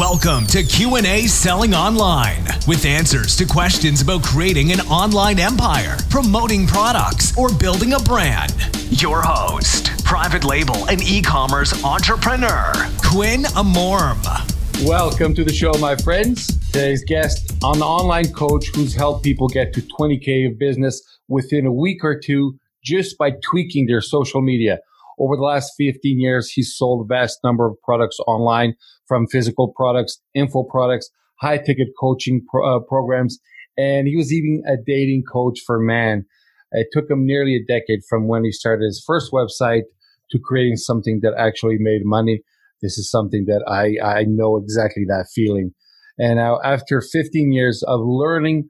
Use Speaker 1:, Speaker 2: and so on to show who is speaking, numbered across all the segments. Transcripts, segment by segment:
Speaker 1: Welcome to Q&A Selling Online with answers to questions about creating an online empire, promoting products, or building a brand. Your host, private label and e-commerce entrepreneur, Quinn Amorm.
Speaker 2: Welcome to the show, my friends. Today's guest, an online coach who's helped people get to 20K of business within a week or two just by tweaking their social media. Over the last 15 years, he's sold a vast number of products online from physical products, info products, high ticket coaching pro- uh, programs. And he was even a dating coach for men. It took him nearly a decade from when he started his first website to creating something that actually made money. This is something that I, I know exactly that feeling. And now after 15 years of learning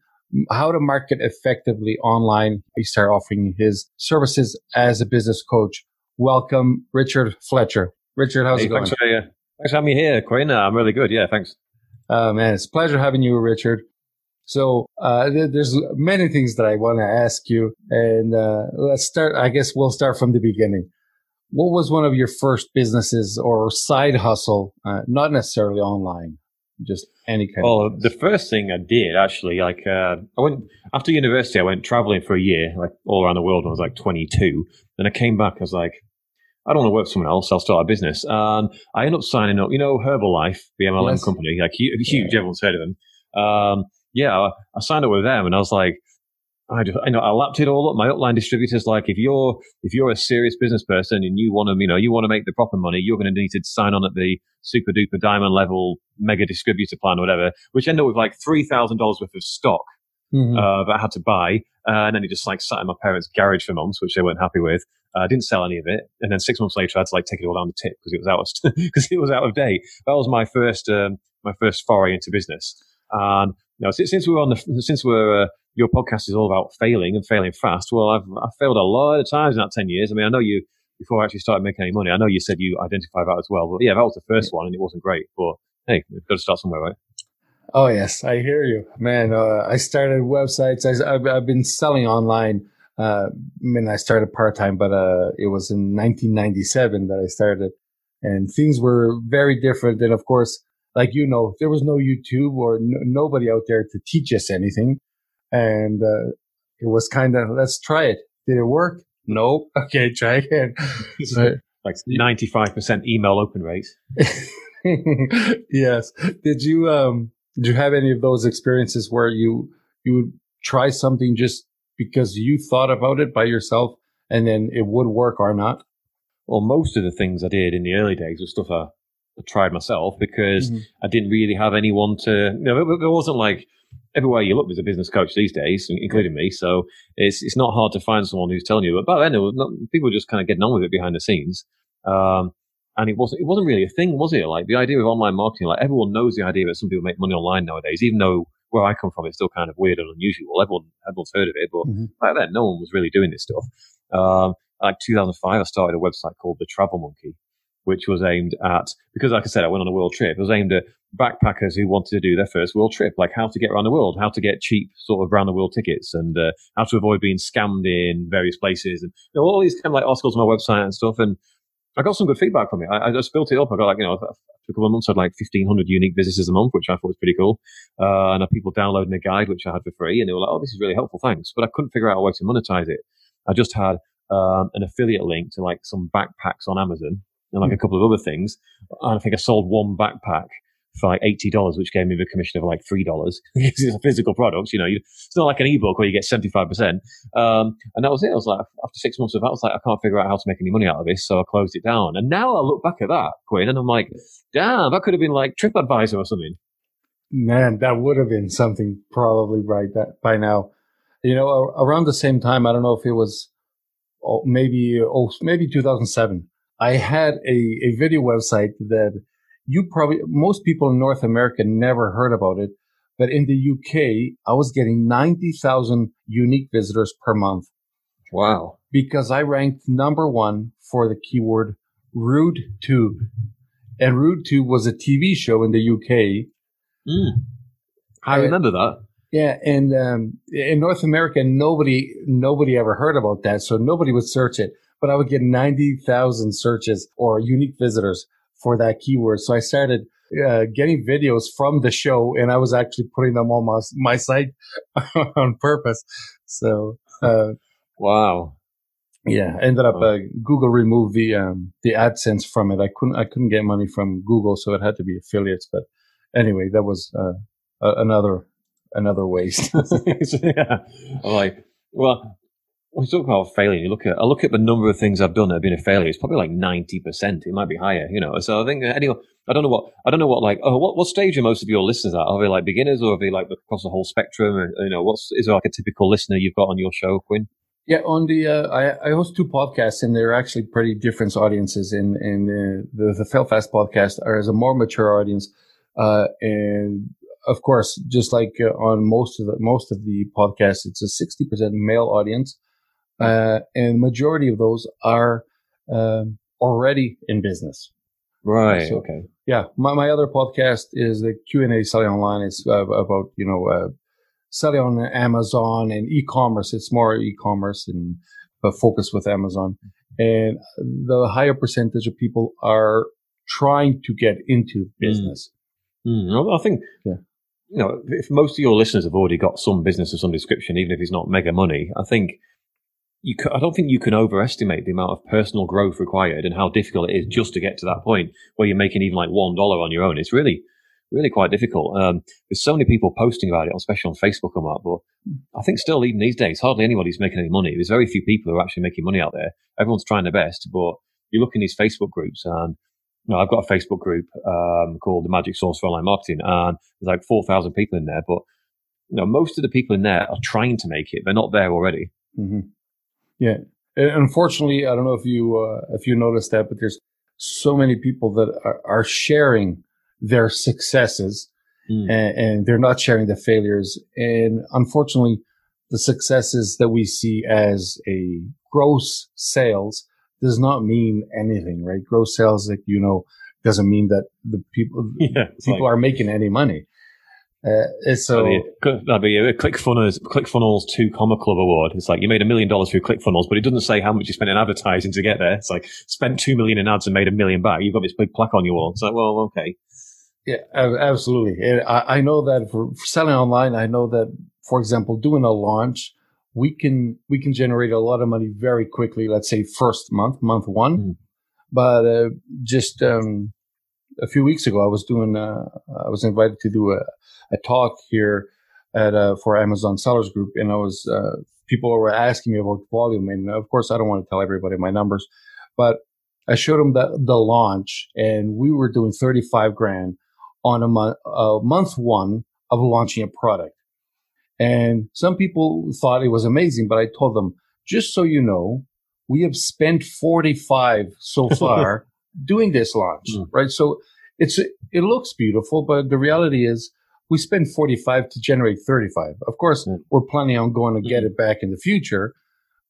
Speaker 2: how to market effectively online, he started offering his services as a business coach welcome Richard Fletcher. Richard, how's
Speaker 3: hey,
Speaker 2: it going?
Speaker 3: Thanks for, uh, thanks for having me here, Quinn. Uh, I'm really good. Yeah, thanks.
Speaker 2: Uh, man, it's a pleasure having you, Richard. So uh, th- there's many things that I want to ask you, and uh, let's start. I guess we'll start from the beginning. What was one of your first businesses or side hustle? Uh, not necessarily online, just any kind.
Speaker 3: Of Well,
Speaker 2: of
Speaker 3: the first thing I did actually, like, uh, I went after university. I went traveling for a year, like all around the world. When I was like 22. Then I came back. I was like, I don't want to work for someone else. I'll start a business. And I ended up signing up, you know, Herbalife, the MLM
Speaker 2: Yes.
Speaker 3: company, like huge.
Speaker 2: Yeah.
Speaker 3: Everyone's heard of them. Um, yeah, I, I signed up with them and I was like, I just, I know, I lapped it all up. My upline distributors, like, if you're, if you're a serious business person and you want to, you know, you want to make the proper money, you're going to need to sign on at the super duper diamond level mega distributor plan or whatever, which ended up with like $3,000 worth of stock
Speaker 2: Mhm.
Speaker 3: uh, that I had to buy. Uh, and then it just like sat in my parents' garage for months, which they weren't happy with. Uh, I didn't sell any of it. And then six months later, I had to like take it all down the tip because it was out of, because it was out of date. That was my first, um, my first foray into business. And you know, since, since we were on the, since we're, uh, your podcast is all about failing and failing fast. Well, I've, I've failed a lot of times in that 10 years. I mean, I know you, before I actually started making any money, I know you said you identify that as well. But yeah, that was the first one and it wasn't great. But hey, we've got to start somewhere, right?
Speaker 2: Oh yes, I hear you, man. Uh, I started websites. I, I've, I've been selling online. Uh, I mean, I started part time, but uh, it was in 1997 that I started, and things were very different. And of course, like you know, there was no YouTube or n- nobody out there to teach us anything, and uh, it was kind of let's try it. Did it work? Nope. Okay, try again. So-
Speaker 3: Like 95% email open rate.
Speaker 2: yes. Did you um did you have any of those experiences where you you would try something just because you thought about it by yourself and then it would work or not?
Speaker 3: Well, most of the things I did in the early days was stuff I, I tried myself because
Speaker 2: Mhm.
Speaker 3: I didn't really have anyone to, you know, there- there wasn't like everywhere you look, there's a business coach these days, including me. So it's it's not hard to find someone who's telling you. But back then, it was not, people were just kind of getting on with it behind the scenes. Um, and it wasn't it wasn't really a thing, was it? Like the idea of online marketing, like everyone knows the idea that some people make money online nowadays, even though where I come from, it's still kind of weird and unusual. Everyone everyone's heard of it, but
Speaker 2: Mhm.
Speaker 3: back then, no one was really doing this stuff. Um, like 2005, I started a website called The Travel Monkey, which was aimed at because, like I said, I went on a world trip. It was aimed at backpackers who wanted to do their first world trip, like how to get around the world, how to get cheap sort of round the world tickets, and uh, how to avoid being scammed in various places, and you know, all these kind of like articles on my website and stuff. And I got some good feedback from it. I, I just built it up. I got like you know, after a couple of months, I had like fifteen hundred unique visitors a month, which I thought was pretty cool. Uh, and I had people downloading a guide which I had for free, and they were like, "Oh, this is really helpful, thanks." But I couldn't figure out a way to monetize it. I just had um, an affiliate link to like some backpacks on Amazon and like a couple of other things. And I think I sold one backpack for like eighty dollars, which gave me the commission of like three dollars. it's a physical product, you know. It's not like an ebook where you get seventy five percent. Um, and that was it. I was like, after six months of that, I was like, I can't figure out how to make any money out of this, so I closed it down. And now I look back at that, Quinn, and I'm like, damn, that could have been like TripAdvisor or something.
Speaker 2: Man, that would have been something probably right that by now. You know, around the same time, I don't know if it was oh, maybe oh maybe 2007. I had a, a video website that you probably most people in North America never heard about it, but in the UK, I was getting 90,000 unique visitors per month
Speaker 3: Wow.
Speaker 2: because I ranked number one for the keyword rude tube. And Rude Tube was a TV show in the UK
Speaker 3: Mm. I remember that.
Speaker 2: Yeah, and um, in North America, nobody nobody ever heard about that, so nobody would search it. But I would get ninety thousand searches or unique visitors for that keyword. So I started uh, getting videos from the show, and I was actually putting them on my my site on purpose. So, uh,
Speaker 3: wow,
Speaker 2: yeah, ended up uh, Google removed the um, the AdSense from it. I couldn't I couldn't get money from Google, so it had to be affiliates. But anyway, that was uh, another another waste.
Speaker 3: yeah, I'm like well, when you talk about failing, you look at I look at the number of things I've done that have been a failure. It's probably like ninety percent. It might be higher, you know. So I think anyway, I don't know what I don't know what like oh what, what stage are most of your listeners at? Are they like beginners or are they like across the whole spectrum? Or, you know, what's is there like a typical listener you've got on your show, Quinn?
Speaker 2: Yeah, on the uh, I, I host two podcasts and they're actually pretty different audiences. In in the the, the Fail Fast podcast as a more mature audience, uh, and of course, just like uh, on most of the most of the podcasts, it's a sixty percent male audience uh, and majority of those are um, already in business.
Speaker 3: Right. So, okay.
Speaker 2: Yeah. My, my other podcast is the Q and A selling online. It's uh, about you know uh, selling on Amazon and e-commerce. It's more e-commerce and but focus with Amazon. And the higher percentage of people are trying to get into hmm. business.
Speaker 3: Mm. Mm. I think yeah you know, if most of your listeners have already got some business of some description, even if it's not mega money, I think you I don't think you can overestimate the amount of personal growth required and how difficult it is just to get to that point where you're making even like one dollar on your own. It's really, really quite difficult. Um, there's so many people posting about it, especially on Facebook and that. But I think still, even these days, hardly anybody's making any money. There's very few people who are actually making money out there. Everyone's trying their best, but you look in these Facebook groups and you know, I've got a Facebook group um, called the Magic Sauce for Online Marketing, and there's like 4,000 people in there. But you know, most of the people in there are trying to make it; they're not there already.
Speaker 2: Mm-hmm. Yeah. Unfortunately, I don't know if you uh, if you noticed that, but there's so many people that are, are sharing their successes mm. and, and, they're not sharing the failures. And unfortunately, the successes that we see as a gross sales does not mean anything, right? Gross sales, like you know, doesn't mean that the people yeah, people like, are making any money. Uh, so
Speaker 3: that'd be a ClickFunnels ClickFunnels Two Comma Club award. It's like you made a million dollars through ClickFunnels, but it doesn't say how much you spent in advertising to get there. It's like spent two million in ads and made a million back. You've got this big plaque on your wall. It's like, well, okay.
Speaker 2: Yeah, absolutely. I, I know that for, for selling online, I know that, for example, doing a launch, we can we can generate a lot of money very quickly. Let's say first month, month one, mm. but uh, just um, a few weeks ago, I was doing uh, I was invited to do a a talk here at uh, for Amazon Sellers Group, and I was uh, people were asking me about volume, and of course, I don't want to tell everybody my numbers, but I showed them the the launch, and we were doing thirty five grand on a month uh, month one of launching a product, and some people thought it was amazing, but I told them just so you know, we have spent forty five so far doing this launch, mm. right? So it's it looks beautiful, but the reality is we spend 45 to generate 35. Of course, mm. we're planning on going to get mm. it back in the future.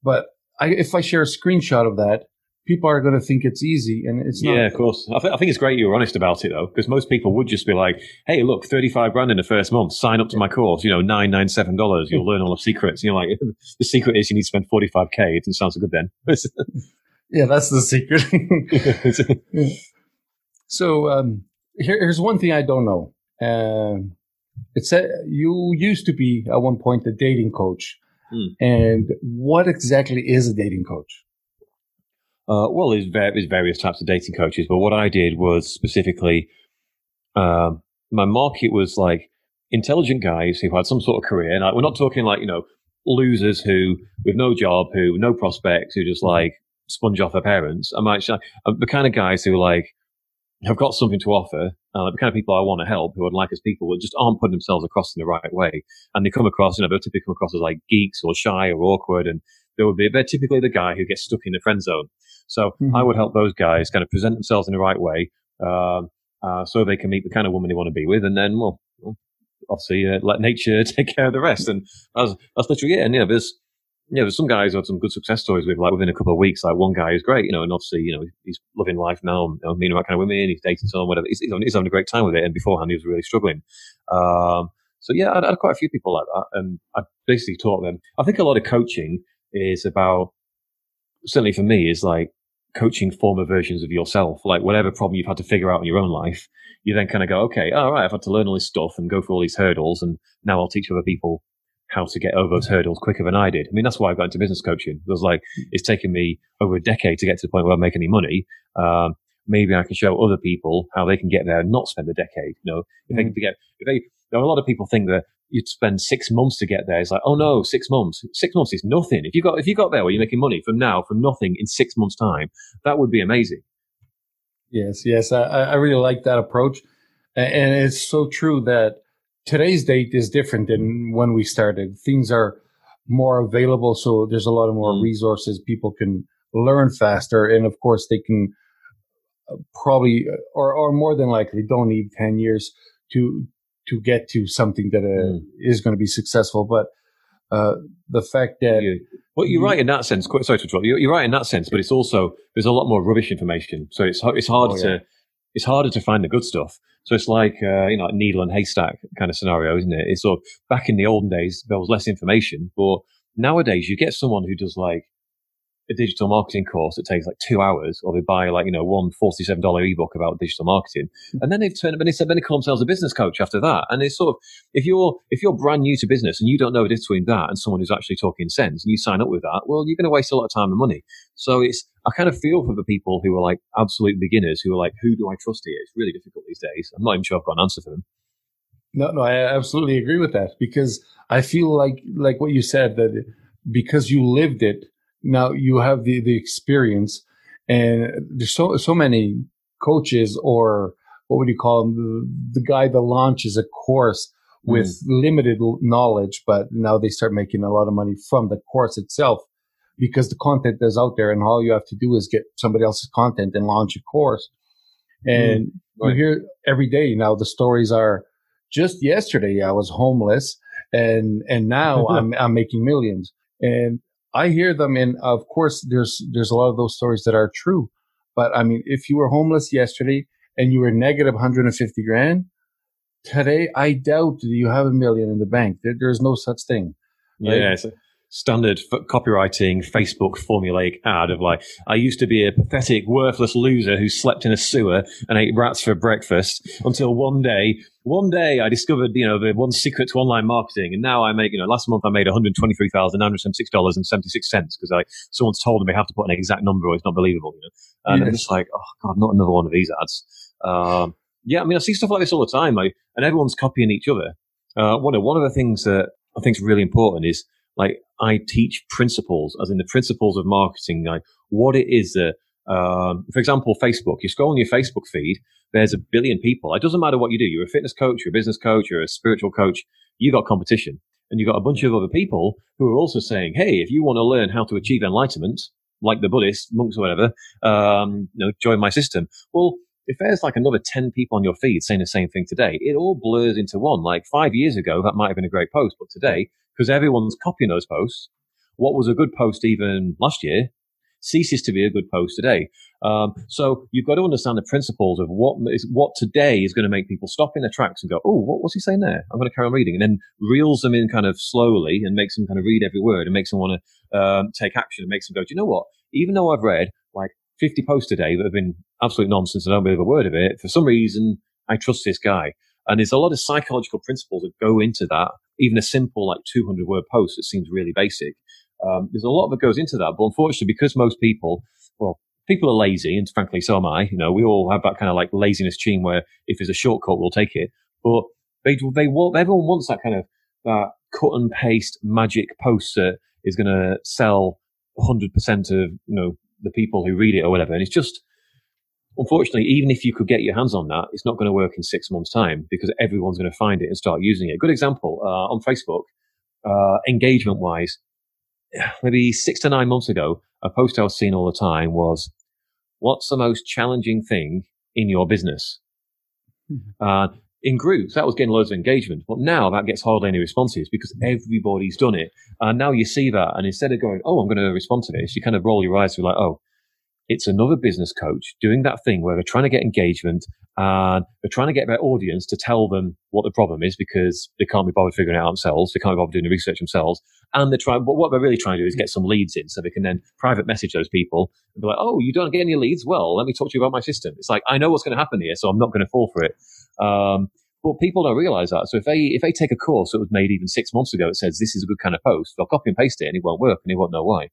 Speaker 2: But I, if I share a screenshot of that, people are going to think it's easy and it's
Speaker 3: not.
Speaker 2: Yeah,
Speaker 3: of course. I, th- I think it's great you were honest about it though, because most people would just be like, Hey, look, 35 grand in the first month, sign up to my course, you know, $997. You'll learn all the secrets. you're like, the secret is you need to spend 45k. It doesn't sound so good then.
Speaker 2: yeah, that's the secret. so, um, here, here's one thing I don't know. Um, it said you used to be at one point a dating coach. Mm. And what exactly is a dating coach?
Speaker 3: Uh, well, there's, there's, various types of dating coaches, but what I did was specifically, uh, my market was like intelligent guys who had some sort of career. And we're not talking like, you know, losers who, with no job, who, no prospects, who just hmm. like sponge off their parents. I'm actually uh, the kind of guys who like, have got something to offer, uh, the kind of people I want to help, who I'd like as people, that just aren't putting themselves across in the right way. And they come across, you know, they'll typically come across as like geeks or shy or awkward. And they would be, they're typically the guy who gets stuck in the friend zone. So mm-hmm. I would help those guys kind of present themselves in the right way, um, uh, so they can meet the kind of woman they want to be with. And then, well, obviously, uh, let nature take care of the rest. And that's, that's literally it. And, you know, there's, yeah, there's some guys who had some good success stories with, like within a couple of weeks. Like one guy is great, you know, and obviously, you know, he's loving life now, you know, meeting right kind of women, he's dating someone, whatever. He's, he's having a great time with it. And beforehand, he was really struggling. Um, so yeah, I had quite a few people like that, and I basically taught them. I think a lot of coaching is about, certainly for me, is like coaching former versions of yourself. Like whatever problem you've had to figure out in your own life, you then kind of go, okay, all right, I've had to learn all this stuff and go through all these hurdles, and now I'll teach other people how to get over those hurdles quicker than I did. I mean, that's why I got into business coaching. It was like, it's taken me over a decade to get to the point where I make any money. Um, maybe I can show other people how they can get there and not spend a decade. You know, if mm-hmm. they can get, if they, there are a lot of people think that you'd spend six months to get there. It's like, oh no, six months. Six months is nothing. If you got, if you got there where you're making money from now, from nothing in six months time, that would be amazing.
Speaker 2: Yes, yes. I, I really like that approach. And it's so true that today's date is different than when we started. Things are more available. So there's a lot of more mm. resources. People can learn faster. And of course, they can uh, probably, uh, or, or more than likely, don't need 10 years to, to get to something that uh, mm. is going to be successful. But uh, the fact that
Speaker 3: well, you're right in that sense. Sorry to interrupt. You're, you're, right in that sense, but it's also there's a lot more rubbish information, so it's it's hard oh, yeah. to it's harder to find the good stuff. So it's like uh, you know, like needle and haystack kind of scenario, isn't it? It's sort of back in the olden days there was less information, but nowadays you get someone who does like a digital marketing course that takes like two hours, or they buy like you know one forty-seven dollar ebook about digital marketing, hmm. and then they've turned up and they said then they call themselves a business coach after that. And it's sort of if you're if you're brand new to business and you don't know the difference between that and someone who's actually talking sense, and you sign up with that, well, you're going to waste a lot of time and money. So it's I kind of feel for the people who are like absolute beginners who are like, who do I trust here? It's really difficult these days. I'm not even sure I've got an answer for them.
Speaker 2: No, no, I absolutely agree with that because I feel like like what you said that because you lived it now you have the, the experience and there's so, so many coaches or what would you call them? The, the guy that launches a course with mm. limited knowledge, but now they start making a lot of money from the course itself because the content is out there and all you have to do is get somebody else's content and launch a course. And mm. right. you hear every day now the stories are just yesterday I was homeless and and now I'm I'm making millions. And I hear them, and of course, there's there's a lot of those stories that are true. But I mean, if you were homeless yesterday and you were negative 150 grand, today I doubt you have a million in the bank. There, there's no such thing.
Speaker 3: Right? Yeah, standard copywriting Facebook formulaic ad of like, I used to be a pathetic, worthless loser who slept in a sewer and ate rats for breakfast until one day, one day I discovered, you know, the one secret to online marketing. And now I make, you know, last month I made $123,976.76 because I, someone's told me I have to put an exact number or it's not believable, you know. And yes. I'm like, oh God, not another one of these ads. Um, yeah, I mean, I see stuff like this all the time, like, and everyone's copying each other. Uh, one of, one of the things that I think is really important is like I teach principles, as in the principles of marketing, like what it is that, um, for example, Facebook, you scroll on your Facebook feed, there's a billion people. It doesn't matter what you do. You're a fitness coach, you're a business coach, you're a spiritual coach. You got competition and you got a bunch of other people who are also saying, Hey, if you want to learn how to achieve enlightenment, like the Buddhists, monks or whatever, um, you know, join my system. Well, if there's like another 10 people on your feed saying the same thing today, it all blurs into one. Like five years ago, that might have been a great post, but today because everyone's copying those posts. What was a good post even last year ceases to be a good post today. Um, so you've got to understand the principles of what is what today is going to make people stop in their tracks and go, "Oh, what was he saying there?" I'm going to carry on reading, and then reels them in kind of slowly and makes them kind of read every word and makes them want to um, take action and makes them go, "Do you know what? Even though I've read like 50 posts today that have been absolute nonsense and I don't believe a word of it, for some reason I trust this guy." And there's a lot of psychological principles that go into that. Even a simple like 200 word post that seems really basic. Um, there's a lot that goes into that. But unfortunately, because most people, well, people are lazy, and frankly, so am I. You know, we all have that kind of like laziness gene where if there's a shortcut, we'll take it. But they, they want, everyone wants that kind of that cut and paste magic post that is going to sell 100% of, you know, the people who read it or whatever. And it's just, unfortunately, even if you could get your hands on that, it's not going to work in six months' time because everyone's going to find it and start using it. Good example uh, on Facebook, uh, engagement wise, maybe six to nine months ago, a post I was seeing all the time was, "What's the most challenging thing in your business?" Mm-hmm. Uh, in groups, that was getting loads of engagement. But now that gets hardly any responses because everybody's done it. And now you see that, and instead of going, "Oh, I'm going to respond to this," you kind of roll your eyes. You're like, "Oh." It's another business coach doing that thing where they're trying to get engagement and they're trying to get their audience to tell them what the problem is because they can't be bothered figuring it out themselves. They can't be bothered doing the research themselves. And they're trying, what they're really trying to do is get some leads in so they can then private message those people and be like, oh, you don't get any leads? Well, let me talk to you about my system. It's like, I know what's going to happen here, so I'm not going to fall for it. Um, but people don't realize that. So if they if they take a course that was made even six months ago that says this is a good kind of post, they'll copy and paste it and it won't work and they won't know why.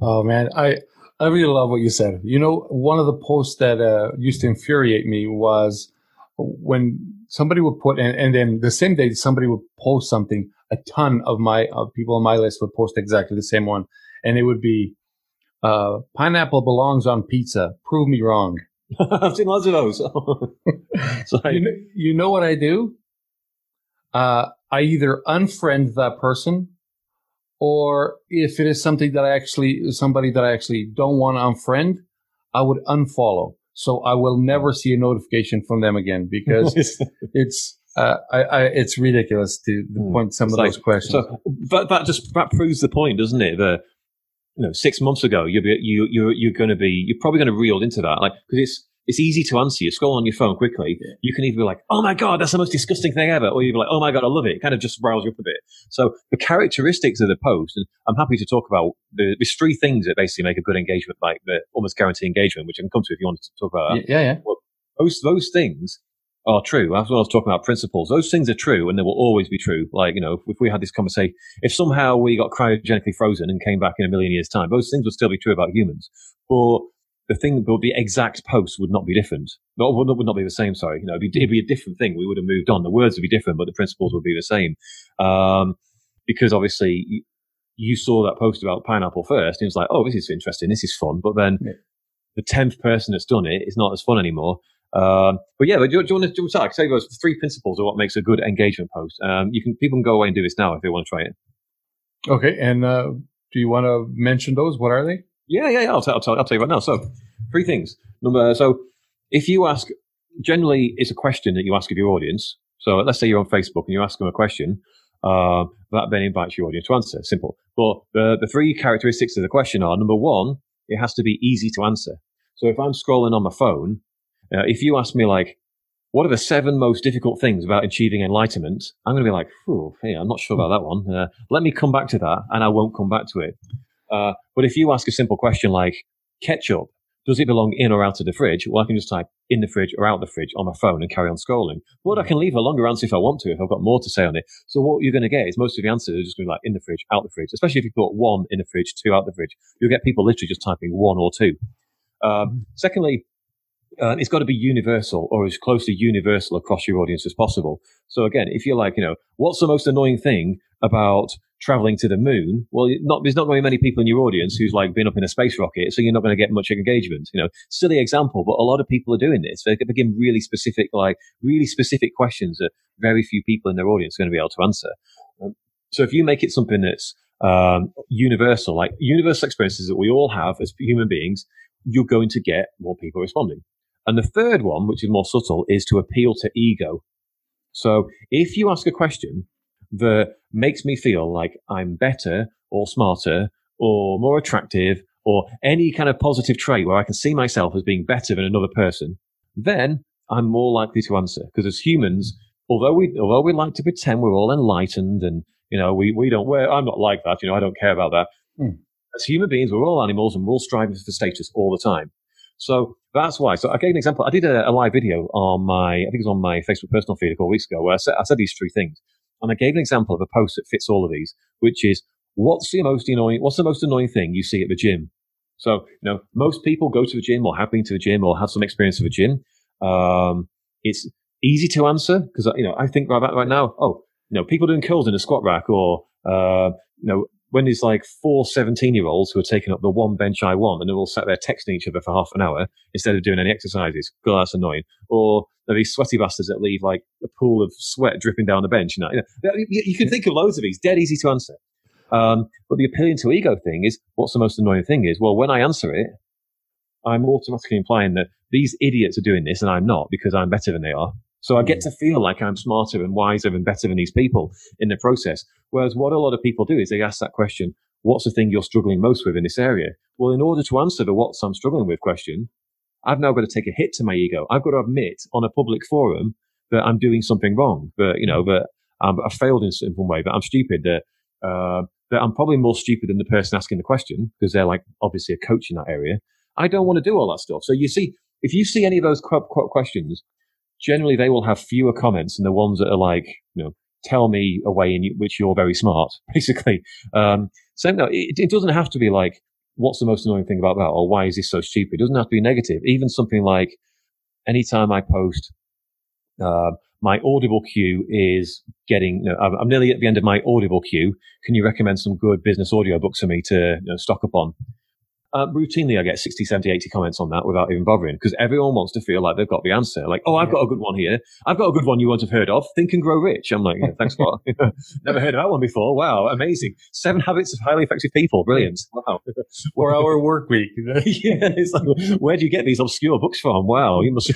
Speaker 2: Oh man, I I really love what you said. You know, one of the posts that uh, used to infuriate me was when somebody would put, and, and then the same day somebody would post something, a ton of my people on my list would post exactly the same one, and it would be, uh, "Pineapple belongs on pizza. Prove me wrong."
Speaker 3: I've seen lots of those.
Speaker 2: you, know, you know what I do? Uh, I either unfriend that person or if it is something that I actually, somebody that I actually don't want to unfriend, I would unfollow. So I will never see a notification from them again because it's, uh, I, I, it's ridiculous to mm. point some it's of like, those questions. So
Speaker 3: that, that just, that proves the point, doesn't it? That, you know, six months ago, you're, you, you're, you're going to be, you're probably going to reel into that. Like, cause it's, it's easy to answer. You scroll on your phone quickly. Yeah. You can either be like, "Oh my god, that's the most disgusting thing ever," or you be like, "Oh my god, I love it." it kind of just riles you up a bit. So the characteristics of the post, and I'm happy to talk about the, there's three things that basically make a good engagement, like the almost guarantee engagement, which I can come to if you want to talk about
Speaker 2: that. Yeah, yeah. Well,
Speaker 3: those those things are true. That's what I was talking about principles. Those things are true and they will always be true. Like, you know, if, if, we had this conversation, if somehow we got cryogenically frozen and came back in a million years' time, those things would still be true about humans. But the thing, but the exact post would not be different. Not, would, not, would not be the same. Sorry, you know, it'd be, it'd be, a different thing. We would have moved on. The words would be different, but the principles would be the same. Um, because obviously you, you, saw that post about pineapple first, and it was like, oh, this is interesting. This is fun. But then yeah. the tenth person that's done it is not as fun anymore. Um, but yeah, but do, do, you want to, do you want to say those three principles of what makes a good engagement post? Um, you can people can go away and do this now if they want to try it.
Speaker 2: Okay, and uh, do you want to mention those? What are they?
Speaker 3: Yeah, yeah, yeah. I'll, tell, I'll, I'll tell you right now. So, three things. Number, so if you ask, generally, it's a question that you ask of your audience. So, let's say you're on Facebook and you ask them a question, uh, that then invites your audience to answer. Simple. But the, the three characteristics of the question are number one, it has to be easy to answer. So, if I'm scrolling on my phone, uh, if you ask me like, what are the seven most difficult things about achieving enlightenment? I'm going to be like, oh, hey, I'm not sure about that one. Uh, let me come back to that, and I won't come back to it. Uh, but if you ask a simple question like ketchup, does it belong in or out of the fridge? Well, I can just type in the fridge or out the fridge on my phone and carry on scrolling. But I can leave a longer answer if I want to, if I've got more to say on it. So what you're going to get is most of the answers are just going to be like in the fridge, out the fridge. Especially if you put one in the fridge, two out the fridge, you'll get people literally just typing one or two. Um, secondly, uh, it's got to be universal or as close to universal across your audience as possible. So again, if you're like, you know, what's the most annoying thing about traveling to the moon? Well, not, there's not going to be many people in your audience who's like been up in a space rocket, so you're not going to get much engagement. You know, silly example, but a lot of people are doing this. They're begin really specific, like really specific questions that very few people in their audience are going to be able to answer. Um, so if you make it something that's um, universal, like universal experiences that we all have as human beings, you're going to get more people responding. And the third one, which is more subtle, is to appeal to ego. So if you ask a question that makes me feel like I'm better or smarter or more attractive or any kind of positive trait where I can see myself as being better than another person, then I'm more likely to answer. Because as humans, although we although we like to pretend we're all enlightened and you know we we don't wear I'm not like that, you know, I don't care about that. Hmm. As human beings, we're all animals and we're all striving for status all the time. So that's why. So I gave an example. I did a, a, live video on my, I think it was on my Facebook personal feed a couple of weeks ago where I said, I said these three things. And I gave an example of a post that fits all of these, which is what's the most annoying, what's the most annoying thing you see at the gym? So, you know, most people go to the gym or have been to the gym or have some experience of a gym. Um, it's easy to answer because, you know, I think right, right now, oh, you know, people doing curls in a squat rack or, uh, you know, when there's like four 17 year olds who are taking up the one bench I want and they're all sat there texting each other for half an hour instead of doing any exercises. God, that's annoying. Or there are these sweaty bastards that leave like a pool of sweat dripping down the bench. You, know, you, you can think of loads of these, dead easy to answer. Um, but the appealing to ego thing is what's the most annoying thing is, well, when I answer it, I'm automatically implying that these idiots are doing this and I'm not because I'm better than they are. So I get mm. to feel like I'm smarter and wiser and better than these people in the process. Whereas what a lot of people do is they ask that question, what's the thing you're struggling most with in this area? Well, in order to answer the what's I'm struggling with question, I've now got to take a hit to my ego. I've got to admit on a public forum that I'm doing something wrong, that, you know, that I'm, I failed in some way, that I'm stupid, that, uh, that I'm probably more stupid than the person asking the question because they're like obviously a coach in that area. I don't want to do all that stuff. So you see, if you see any of those questions, generally they will have fewer comments than the ones that are like, you know, tell me a way in which you're very smart, basically. Um, so no, it, it, doesn't have to be like, what's the most annoying thing about that? Or why is this so stupid? It doesn't have to be negative. Even something like, anytime I post, uh, my Audible queue is getting, you know, I'm, nearly at the end of my Audible queue. Can you recommend some good business audio books for me to you know, stock up on? Uh, routinely, I get 60, 70, 80 comments on that without even bothering because everyone wants to feel like they've got the answer. Like, oh, I've got a good one here. I've got a good one you won't have heard of. Think and Grow Rich. I'm like, yeah, thanks, lot. Never heard of that one before. Wow, amazing. Seven Habits of Highly Effective People. Brilliant. Wow.
Speaker 2: Four hour work week.
Speaker 3: yeah, it's like, where do you get these obscure books from? Wow, you must.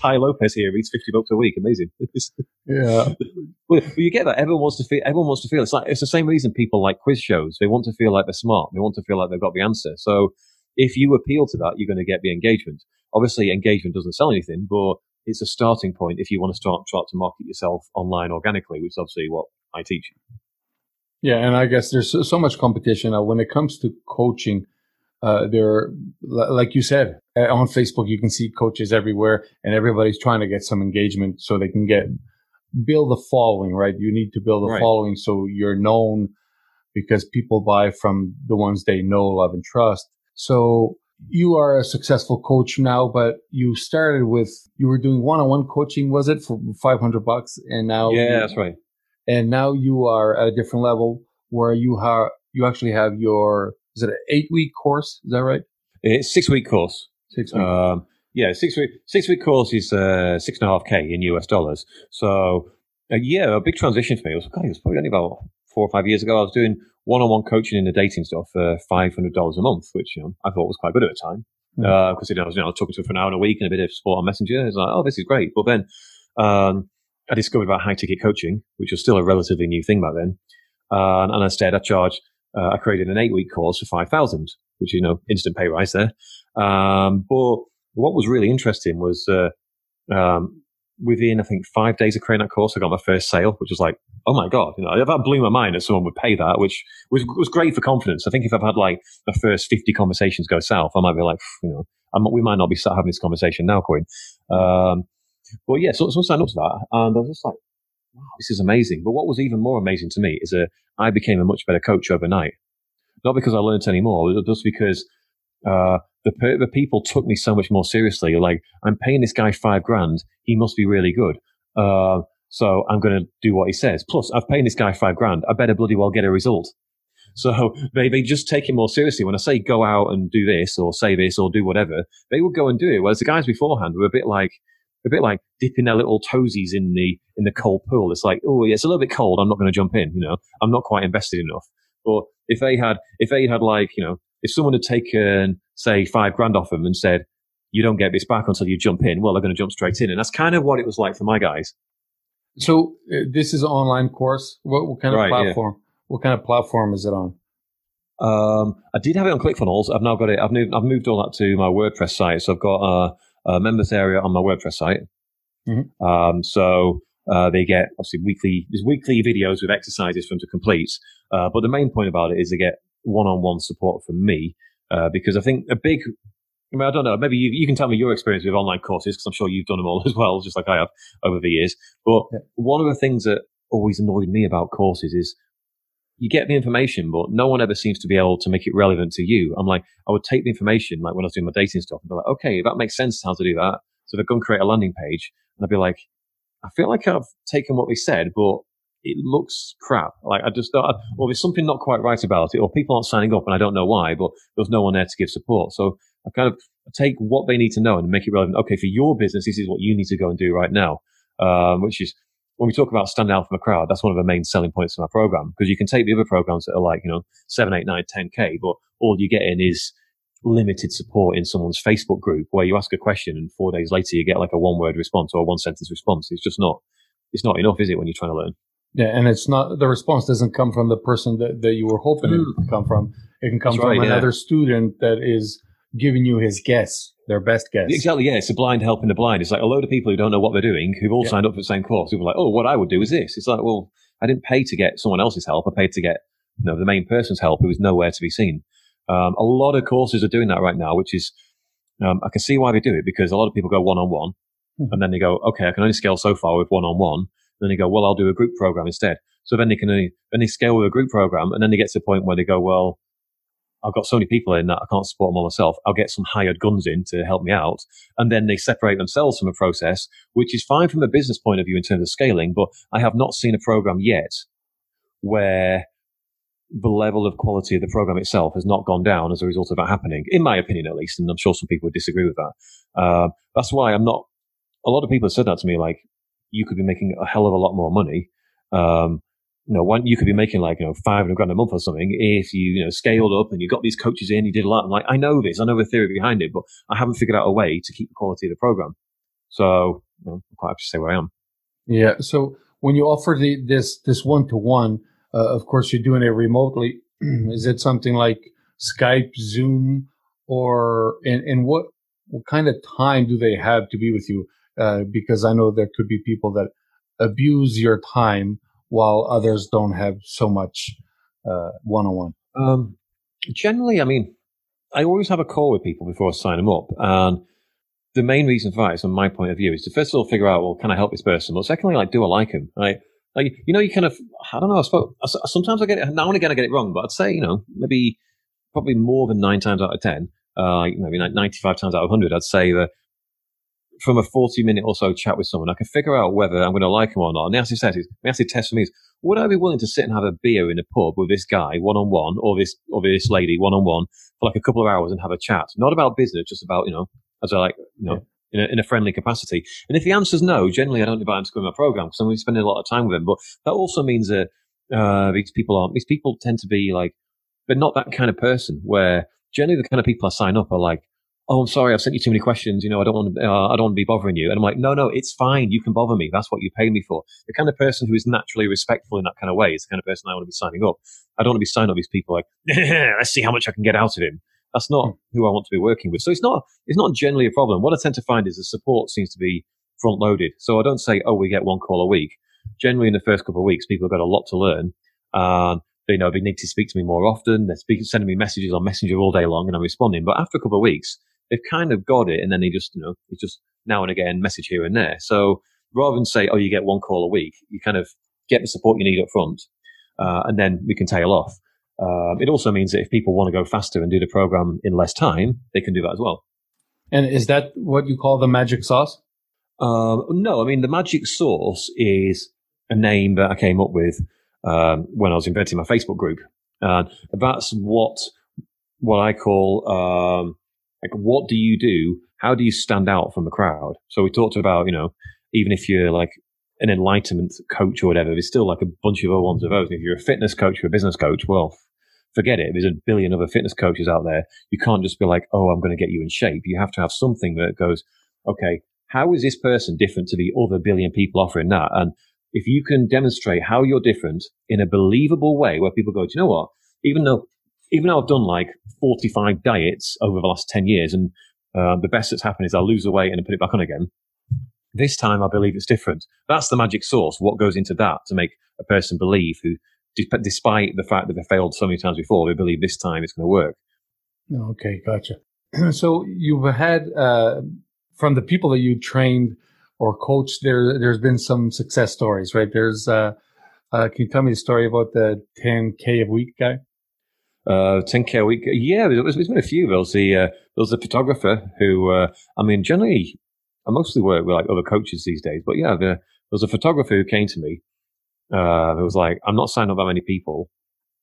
Speaker 3: Tai Lopez here reads 50 books a week. Amazing.
Speaker 2: yeah.
Speaker 3: Well, you get that. Everyone wants to feel. Everyone wants to feel. It's like it's the same reason people like quiz shows. They want to feel like they're smart. They want to feel like they've got the answer. So if you appeal to that, you're going to get the engagement. Obviously, engagement doesn't sell anything, but it's a starting point if you want to start try to market yourself online organically, which is obviously what I teach.
Speaker 2: Yeah, and I guess there's so much competition now when it comes to coaching. Uh, there, like you said, uh, on Facebook, you can see coaches everywhere, and everybody's trying to get some engagement so they can get build a following. Right? You need to build a right. following so you're known because people buy from the ones they know, love, and trust. So you are a successful coach now, but you started with you were doing one-on-one coaching, was it for five hundred bucks, and now
Speaker 3: yeah, that's right.
Speaker 2: And now you are at a different level where you have you actually have your is it an eight-week course? Is that right?
Speaker 3: It's six-week course.
Speaker 2: Six week. Um,
Speaker 3: yeah, six week six week course is uh, six and a half k in US dollars. So uh, yeah, a big transition for me. It was, God, it was probably only about four or five years ago. I was doing one-on-one coaching in the dating stuff for five hundred dollars a month, which you know I thought was quite good at the time because mm. uh, you know, I was you know talking to her for an hour and a week and a bit of support on Messenger. It's like, oh, this is great. But then um, I discovered about high-ticket coaching, which was still a relatively new thing back then. Uh, and instead, I charged. Uh, I created an eight-week course for five thousand, which you know, instant pay rise there. Um, but what was really interesting was uh, um, within I think five days of creating that course, I got my first sale, which was like, oh my god, you know, that blew my mind that someone would pay that, which was was great for confidence. I think if I've had like the first fifty conversations go south, I might be like, you know, I'm, we might not be sat having this conversation now, Quinn. Um, but yeah, so, so I signed up to that, and I was just like, wow, this is amazing. But what was even more amazing to me is that I became a much better coach overnight. Not because I learned any more, just because uh, the the people took me so much more seriously. Like I'm paying this guy five grand, he must be really good. Uh, so I'm going to do what he says. Plus, I've paid this guy five grand. I better bloody well get a result. So they, they just take it more seriously. When I say go out and do this or say this or do whatever, they would go and do it. Whereas the guys beforehand were a bit like, a bit like dipping their little toesies in the, in the cold pool. It's like, oh, yeah, it's a little bit cold. I'm not going to jump in. You know, I'm not quite invested enough. But if they had, if they had like, you know, if someone had taken, say, five grand off them and said, you don't get this back until you jump in, well, they're going to jump straight in. And that's kind of what it was like for my guys.
Speaker 2: So uh, this is an online course. What, what kind of right, platform? Yeah. What kind of platform is it on?
Speaker 3: Um, I did have it on ClickFunnels. I've now got it. I've moved. I've moved all that to my WordPress site. So I've got a, a members area on my WordPress site. Mm-hmm. Um, so uh, they get obviously weekly. There's weekly videos with exercises for them to complete. Uh, but the main point about it is they get one-on-one support from me uh, because I think a big I mean, I don't know. Maybe you, you can tell me your experience with online courses because I'm sure you've done them all as well, just like I have over the years. But yeah. one of the things that always annoyed me about courses is you get the information, but no one ever seems to be able to make it relevant to you. I'm like, I would take the information, like when I was doing my dating stuff, and be like, okay, that makes sense how to do that. So I'd go and create a landing page, and I'd be like, I feel like I've taken what they said, but it looks crap. Like I just thought, well, there's something not quite right about it, or people aren't signing up, and I don't know why, but there's no one there to give support. So I kind of take what they need to know and make it relevant. Okay, for your business, this is what you need to go and do right now, um, which is when we talk about standing out from a crowd, that's one of the main selling points of my program because you can take the other programs that are like, you know, seven, eight, nine, 10K, but all you get in is limited support in someone's Facebook group where you ask a question and four days later you get like a one word response or a one sentence response. It's just not, it's not enough, is it, when you're trying to learn?
Speaker 2: Yeah, and it's not the response doesn't come from the person that, that you were hoping mm. it would come from. It can come That's from right, another yeah. student that is giving you his guess, their best guess.
Speaker 3: Exactly, yeah. It's a blind helping the blind. It's like a load of people who don't know what they're doing, who've all yeah. signed up for the same course. People are like, oh, what I would do is this. It's like, well, I didn't pay to get someone else's help. I paid to get you know, the main person's help who is nowhere to be seen. Um, a lot of courses are doing that right now, which is, um, I can see why they do it because a lot of people go one on one and then they go, okay, I can only scale so far with one on one. Then they go, well, I'll do a group program instead. So then they can only, then they scale with a group program and then they get to the point where they go, well, I've got so many people in that I can't support them all myself. I'll get some hired guns in to help me out. And then they separate themselves from the process, which is fine from a business point of view in terms of scaling. But I have not seen a program yet where the level of quality of the program itself has not gone down as a result of that happening, in my opinion, at least. And I'm sure some people would disagree with that. Uh, that's why I'm not, a lot of people have said that to me, like, you could be making a hell of a lot more money. Um, you know, one, you could be making like, you know, 500 grand a month or something if you, you know, scaled up and you got these coaches in, you did a lot. I'm like, I know this, I know the theory behind it, but I haven't figured out a way to keep the quality of the program. So, you know, I'm quite happy to say where I am.
Speaker 2: Yeah. So when you offer the, this, this one to one, of course, you're doing it remotely. Is it something like Skype, Zoom, or and, and what what kind of time do they have to be with you? Uh, because I know there could be people that abuse your time while others don't have so much one on one.
Speaker 3: Generally, I mean, I always have a call with people before I sign them up, and the main reason for that is, from my point of view, is to first of all figure out, well, can I help this person? But secondly, like, do I like him? Right? Like, you know, you kind of, I don't know, I suppose, sometimes I get it, now and again I get it wrong, but I'd say, you know, maybe probably more than nine times out of 10, uh, maybe 95 times out of 100, I'd say that from a 40 minute or so chat with someone, I can figure out whether I'm going to like him or not. And the acid test is, the acid test for me is, would I be willing to sit and have a beer in a pub with this guy one on one or this, or this lady one on one for like a couple of hours and have a chat? Not about business, just about, you know, as I like, you know, in a, in a friendly capacity? And if the answer is no, generally I don't invite them to come to my program because I'm going to be spending a lot of time with them. But that also means that uh, these people aren't, these people tend to be like, they're not that kind of person where generally the kind of people I sign up are like, oh, I'm sorry, I've sent you too many questions. You know, I don't want to, uh, I don't want to be bothering you. And I'm like, no, no, it's fine. You can bother me. That's what you pay me for. The kind of person who is naturally respectful in that kind of way is the kind of person I want to be signing up. I don't want to be signing up these people like, let's see how much I can get out of him. That's not hmm. who I want to be working with. So it's not it's not generally a problem. What I tend to find is the support seems to be front loaded. So I don't say, oh, we get one call a week. Generally, in the first couple of weeks, people have got a lot to learn. And they know they need to speak to me more often. They're speaking, sending me messages on Messenger all day long, and I'm responding. But after a couple of weeks, they've kind of got it, and then they just, you know, it's just now and again message here and there. So rather than say, oh, you get one call a week, you kind of get the support you need up front, uh, and then we can tail off. Um, it also means that if people want to go faster and do the program in less time, they can do that as well.
Speaker 2: And is that what you call the magic sauce?
Speaker 3: Um, no, I mean, the magic sauce is a name that I came up with um, when I was inventing my Facebook group. And that's what, what I call, um, like, what do you do? How do you stand out from the crowd? So we talked about, you know, even if you're like an enlightenment coach or whatever, there's still like a bunch of other ones of those. If you're a fitness coach or a business coach, well, forget it. There's a billion other fitness coaches out there. You can't just be like, oh, I'm going to get you in shape. You have to have something that goes, okay, how is this person different to the other billion people offering that? And if you can demonstrate how you're different in a believable way where people go, do you know what? Even though, even though I've done like 45 diets over the last 10 years and uh, the best that's happened is I lose the weight and I put it back on again. This time I believe it's different. That's the magic sauce. What goes into that to make a person believe who despite the fact that they failed so many times before, they believe this time it's going to work.
Speaker 2: Okay, gotcha. so you've had uh, from the people that you trained or coached, there there's been some success stories, right? There's uh, uh, can you tell me the story about the 10k a week guy?
Speaker 3: Uh, 10k a week. Yeah, there's, there's been a few. There was the uh, there was a photographer who, uh, I mean, generally, I mostly work with like other coaches these days, but yeah, there, there was a photographer who came to me uh, it was like, I'm not signing up that many people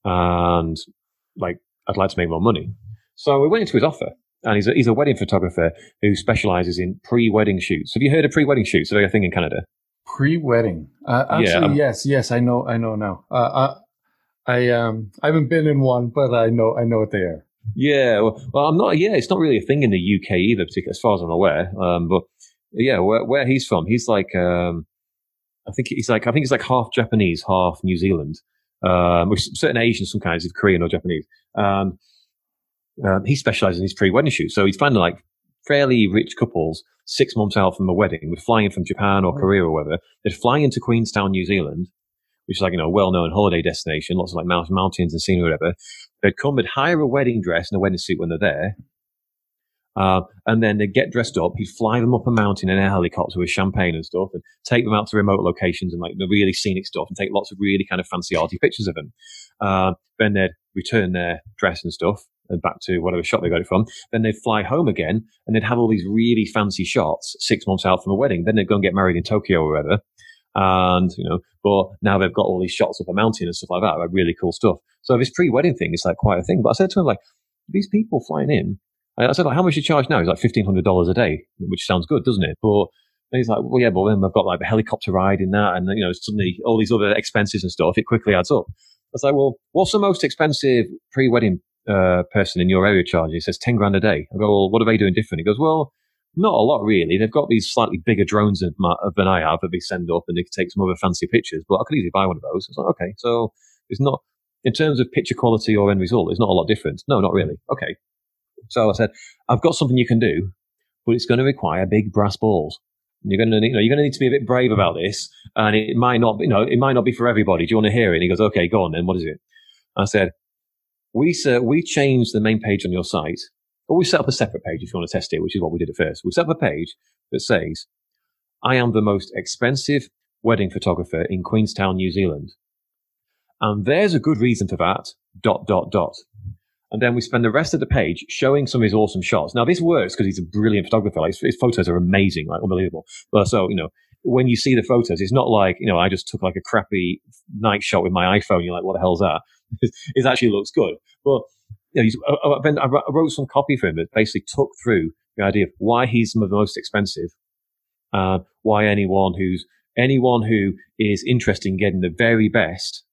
Speaker 3: and like, I'd like to make more money. So we went into his offer and he's a, he's a wedding photographer who specializes in pre-wedding shoots. Have you heard of pre-wedding shoots? Are they a thing in Canada?
Speaker 2: Pre-wedding. Uh, actually, yeah, um, yes, yes, I know, I know now. Uh, I, um, I haven't been in one, but I know, I know what they are.
Speaker 3: Yeah, well, well, I'm not. Yeah, it's not really a thing in the UK either, particularly as far as I'm aware. Um, but yeah, where, where he's from, he's like um, I think he's like I think he's like half Japanese, half New Zealand. Um, with certain Asian, some kinds of Korean or Japanese. Um, um, he specializes in these pre-wedding shoots, so he's finding like fairly rich couples six months out from a wedding, with flying from Japan or mm. Korea or whatever. They'd fly into Queenstown, New Zealand, which is like you know a well-known holiday destination, lots of like mountains and scenery, whatever. They'd come, they'd hire a wedding dress and a wedding suit when they're there, uh, and then they'd get dressed up. He'd fly them up a mountain in a helicopter with champagne and stuff and take them out to remote locations and like the really scenic stuff and take lots of really kind of fancy arty pictures of them. Uh, then they'd return their dress and stuff and back to whatever shop they got it from. Then they'd fly home again and they'd have all these really fancy shots six months out from a wedding. Then they'd go and get married in Tokyo or whatever. And, you know, but now they've got all these shots up a mountain and stuff like that, like really cool stuff. So this pre-wedding thing is like quite a thing. But I said to him, like, these people flying in, I said, like, how much you charge now? He's like $1,500 a day, which sounds good, doesn't it? But he's like, well, yeah, but then I've got like the helicopter ride in that and, you know, suddenly all these other expenses and stuff, it quickly adds up. I was like, well, what's the most expensive pre-wedding uh, person in your area charging? He says 10 grand a day. I go, well, what are they doing different? He goes, well, not a lot really. They've got these slightly bigger drones than, than I have that they send up and they can take some other fancy pictures, but I could easily buy one of those. I was like, okay, so it's not, in terms of picture quality or end result, it's not a lot different. No, not really. Okay. So I said, I've got something you can do, but it's going to require big brass balls. You're going to, you know, you're going to need to be a bit brave about this, and it might not, you know, it might not be for everybody. Do you want to hear it? And he goes, okay, go on then. What is it? I said, we sir, we changed the main page on your site, or we set up a separate page if you want to test it, which is what we did at first. We set up a page that says, "I am the most expensive wedding photographer in Queenstown, New Zealand," and there's a good reason for that. Dot dot dot. And then we spend the rest of the page showing some of his awesome shots. Now, this works because he's a brilliant photographer. Like, his photos are amazing, like unbelievable. But so, you know, when you see the photos, it's not like, you know, I just took like a crappy night shot with my iPhone. You're like, what the hell's that? it actually looks good. But, you know, I, I wrote some copy for him that basically took through the idea of why he's the most expensive, uh, why anyone who's, anyone who is interested in getting the very best,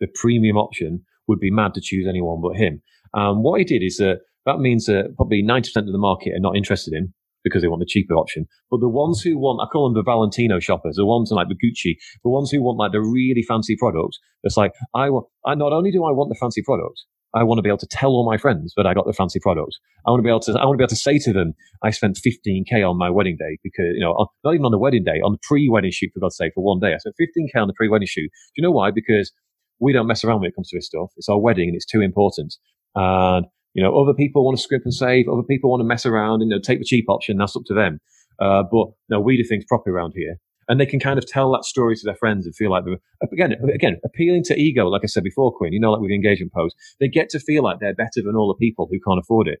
Speaker 3: the premium option, would be mad to choose anyone but him. Um, what he did is that that means that probably 90% of the market are not interested in because they want the cheaper option. But the ones who want, I call them the Valentino shoppers, the ones like the Gucci, the ones who want like the really fancy product. It's like, I want, I not only do I want the fancy product, I want to be able to tell all my friends that I got the fancy product. I want to be able to, I want to be able to say to them, I spent 15k on my wedding day because, you know, not even on the wedding day, on the pre-wedding shoot, for God's sake, for one day. I spent 15k on the pre-wedding shoot. Do you know why? Because we don't mess around when it comes to this stuff. It's our wedding and it's too important. And, you know, other people want to script and save. Other people want to mess around and you know, take the cheap option. That's up to them. Uh, but no, we do things properly around here. And they can kind of tell that story to their friends and feel like they're, again, again, appealing to ego, like I said before, Quinn, you know, like with the engagement post, they get to feel like they're better than all the people who can't afford it.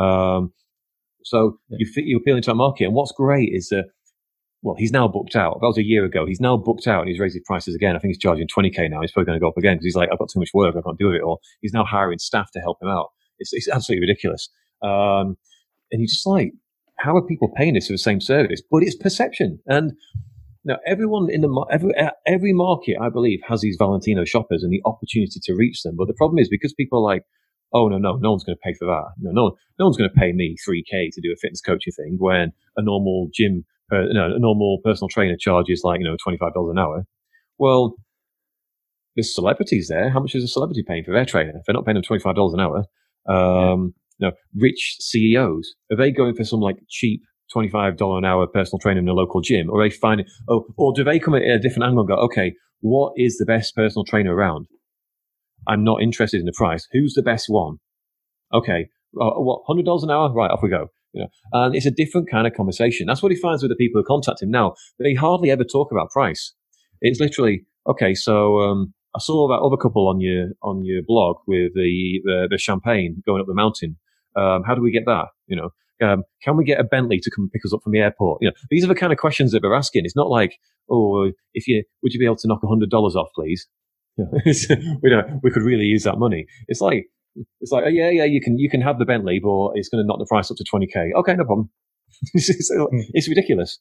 Speaker 3: Um, so yeah. you, you're appealing to a market. And what's great is that well, he's now booked out. That was a year ago. He's now booked out and he's raised his prices again. I think he's charging 20k now. He's probably going to go up again because he's like, I've got too much work. I can't do it. Or he's now hiring staff to help him out. It's, it's absolutely ridiculous. Um, and he's just like, how are people paying this for the same service? But it's perception. And now everyone in the every every market, I believe, has these Valentino shoppers and the opportunity to reach them. But the problem is because people are like, oh no, no, no one's going to pay for that. No, no, no one's going to pay me 3k to do a fitness coaching thing when a normal gym uh, you know, a normal personal trainer charges like, you know, $25 an hour. Well, there's celebrities there. How much is a celebrity paying for their trainer? If they're not paying them $25 an hour, um, yeah. you know, rich CEOs, are they going for some like cheap $25 an hour personal trainer in a local gym? Or they find, oh, or do they come at a different angle and go, okay, what is the best personal trainer around? I'm not interested in the price. Who's the best one? Okay. Uh, what, $100 an hour? Right, off we go. You know, and it's a different kind of conversation. That's what he finds with the people who contact him now. They hardly ever talk about price. It's literally okay. So um, I saw that other couple on your on your blog with the the, the champagne going up the mountain. Um, how do we get that? You know, um, can we get a Bentley to come pick us up from the airport? You know, these are the kind of questions that they're asking. It's not like, oh, if you would you be able to knock hundred dollars off, please? You know, we we could really use that money. It's like it's like, oh, yeah, yeah, you can you can have the Bentley, but it's going to knock the price up to 20k. Okay, no problem. it's, hmm. it's ridiculous.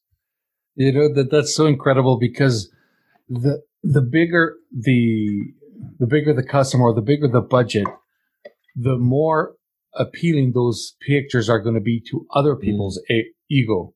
Speaker 2: You know that that's so incredible because the the bigger the the bigger the customer, the bigger the budget, the more appealing those pictures are going to be to other people's mm. a- ego.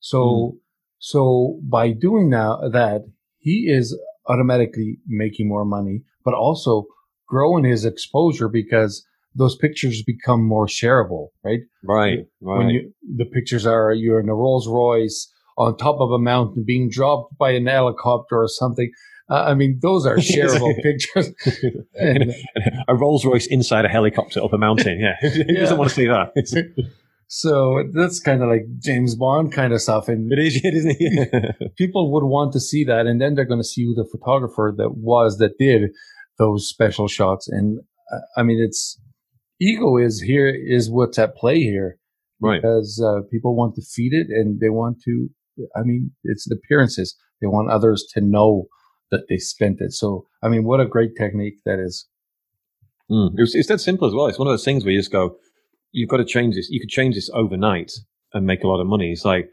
Speaker 2: So mm. so by doing that, that he is automatically making more money, but also growing his exposure because those pictures become more shareable, right?
Speaker 3: Right, right.
Speaker 2: When you, the pictures are you're in a Rolls Royce on top of a mountain being dropped by an helicopter or something. Uh, I mean, those are shareable pictures.
Speaker 3: and, a Rolls Royce inside a helicopter up a mountain. Yeah, who yeah. doesn't want to see that?
Speaker 2: so that's kind of like James Bond kind of stuff, and
Speaker 3: it is, isn't it?
Speaker 2: people would want to see that, and then they're going to see who the photographer that was that did those special shots. And uh, I mean, it's ego is here is what's at play here,
Speaker 3: right?
Speaker 2: Because uh, people want to feed it, and they want to. I mean, it's the appearances. They want others to know that they spent it. So, I mean, what a great technique that is.
Speaker 3: Mm. It's, it's that simple as well. It's one of those things where you just go, you've got to change this. You could change this overnight and make a lot of money. It's like,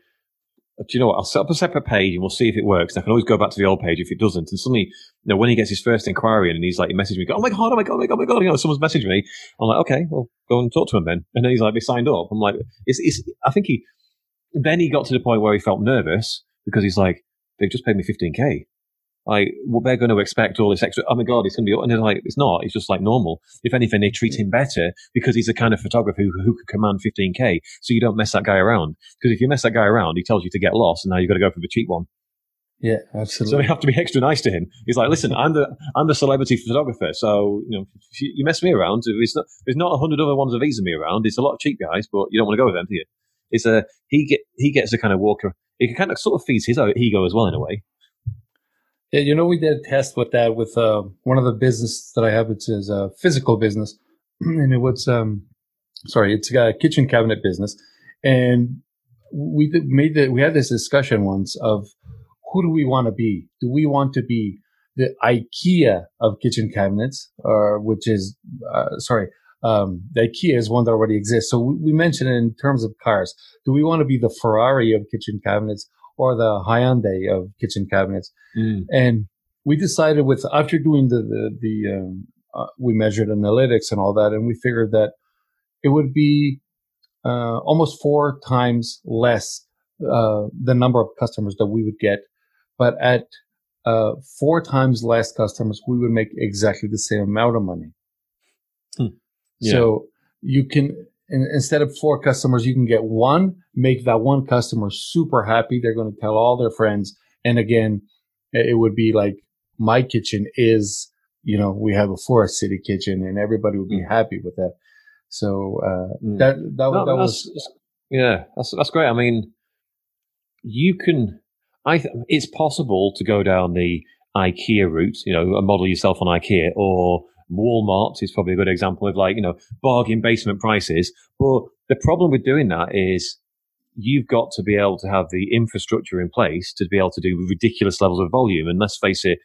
Speaker 3: do you know what? I'll set up a separate page and we'll see if it works. I can always go back to the old page if it doesn't. And suddenly, you know, when he gets his first inquiry in and he's like, he messaged me, oh my God, oh my God, oh my God, oh my God, you know, someone's messaged me. I'm like, okay, well, go and talk to him then. And then he's like, they signed up. I'm like, it's, it's, I think he, then he got to the point where he felt nervous because he's like, they've just paid me 15K like well, they're going to expect all this extra. Oh my god, it's going to be, and they're like, it's not. It's just like normal. If anything, they treat him better because he's the kind of photographer who who can command 15k. So you don't mess that guy around. Because if you mess that guy around, he tells you to get lost, and now you've got to go for the cheap one.
Speaker 2: Yeah, absolutely.
Speaker 3: So we have to be extra nice to him. He's like, listen, I'm the I'm the celebrity photographer, so you know, you, you mess me around. It's not there's not a hundred other ones of these me around. It's a lot of cheap guys, but you don't want to go with them, do you? It's a he get he gets a kind of walker. He kind of sort of feeds his ego as well in a way.
Speaker 2: Yeah, you know, we did a test with that with uh, one of the business that I have. It's is a physical business, and it was um, sorry, it's a kitchen cabinet business, and we did, made that we had this discussion once of who do we want to be? Do we want to be the IKEA of kitchen cabinets, or which is uh, sorry, um, the IKEA is one that already exists. So we, we mentioned it in terms of cars. Do we want to be the Ferrari of kitchen cabinets, or the Hyundai of kitchen cabinets. Mm. And we decided with after doing the the, the um, uh, we measured analytics and all that, and we figured that it would be uh, almost four times less uh, the number of customers that we would get, but at uh, four times less customers, we would make exactly the same amount of money. Hmm. Yeah. So you can instead of four customers, you can get one, make that one customer super happy. They're going to tell all their friends. And again, it would be like my kitchen is, you know, we have a Forest City kitchen and everybody would be mm. happy with that. So, uh, mm. that, that, no, that was,
Speaker 3: yeah, that's, that's great. I mean, you can, I, th- it's possible to go down the IKEA route, you know, model yourself on IKEA or, Walmart is probably a good example of like, you know, bargain basement prices. But the problem with doing that is you've got to be able to have the infrastructure in place to be able to do ridiculous levels of volume. And let's face it,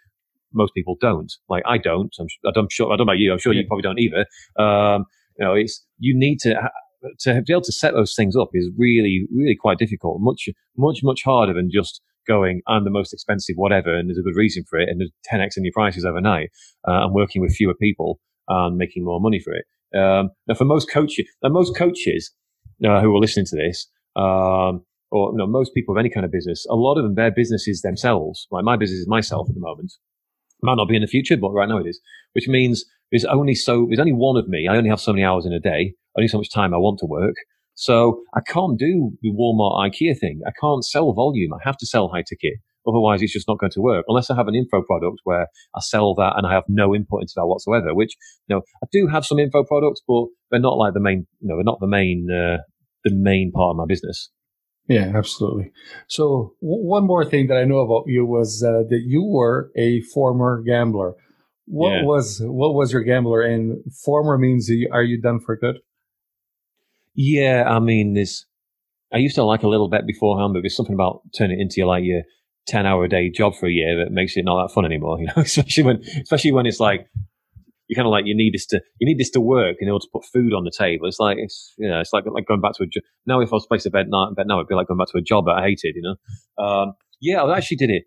Speaker 3: most people don't. Like I don't. I'm, I'm sure. I don't know about you. I'm sure you probably don't either. Um, you know, it's you need to to be able to set those things up is really, really quite difficult. Much, much, much harder than just going, I'm the most expensive, whatever, and there's a good reason for it, and there's 10x in your prices overnight, uh, and working with fewer people and making more money for it. Um, now, for most coaches, now most coaches uh, who are listening to this, um, or you know, most people of any kind of business, a lot of them, their business is themselves. Like my business is myself at the moment. Might not be in the future, but right now it is. Which means there's only so there's only one of me. I only have so many hours in a day. Only so much time I want to work. So I can't do the Walmart IKEA thing. I can't sell volume. I have to sell high ticket. Otherwise, it's just not going to work unless I have an info product where I sell that and I have no input into that whatsoever. Which, you know, I do have some info products, but they're not like the main, you know, they're not the main, uh, the main part of my business.
Speaker 2: Yeah, absolutely. So w- one more thing that I know about you was uh, that you were a former gambler. What yeah. was what was your gambler? And former means are you done for good?
Speaker 3: Yeah, I mean, there's. I used to like a little bit beforehand, but there's something about turning it into like your ten hour a day job for a year that makes it not that fun anymore. You know, especially when especially when it's like you kind of like you need this to you need this to work in order to put food on the table. It's like it's you know it's like like going back to a job. Now if I was placed a bet now, bet now it'd be like going back to a job that I hated. You know, um, yeah, I actually did it.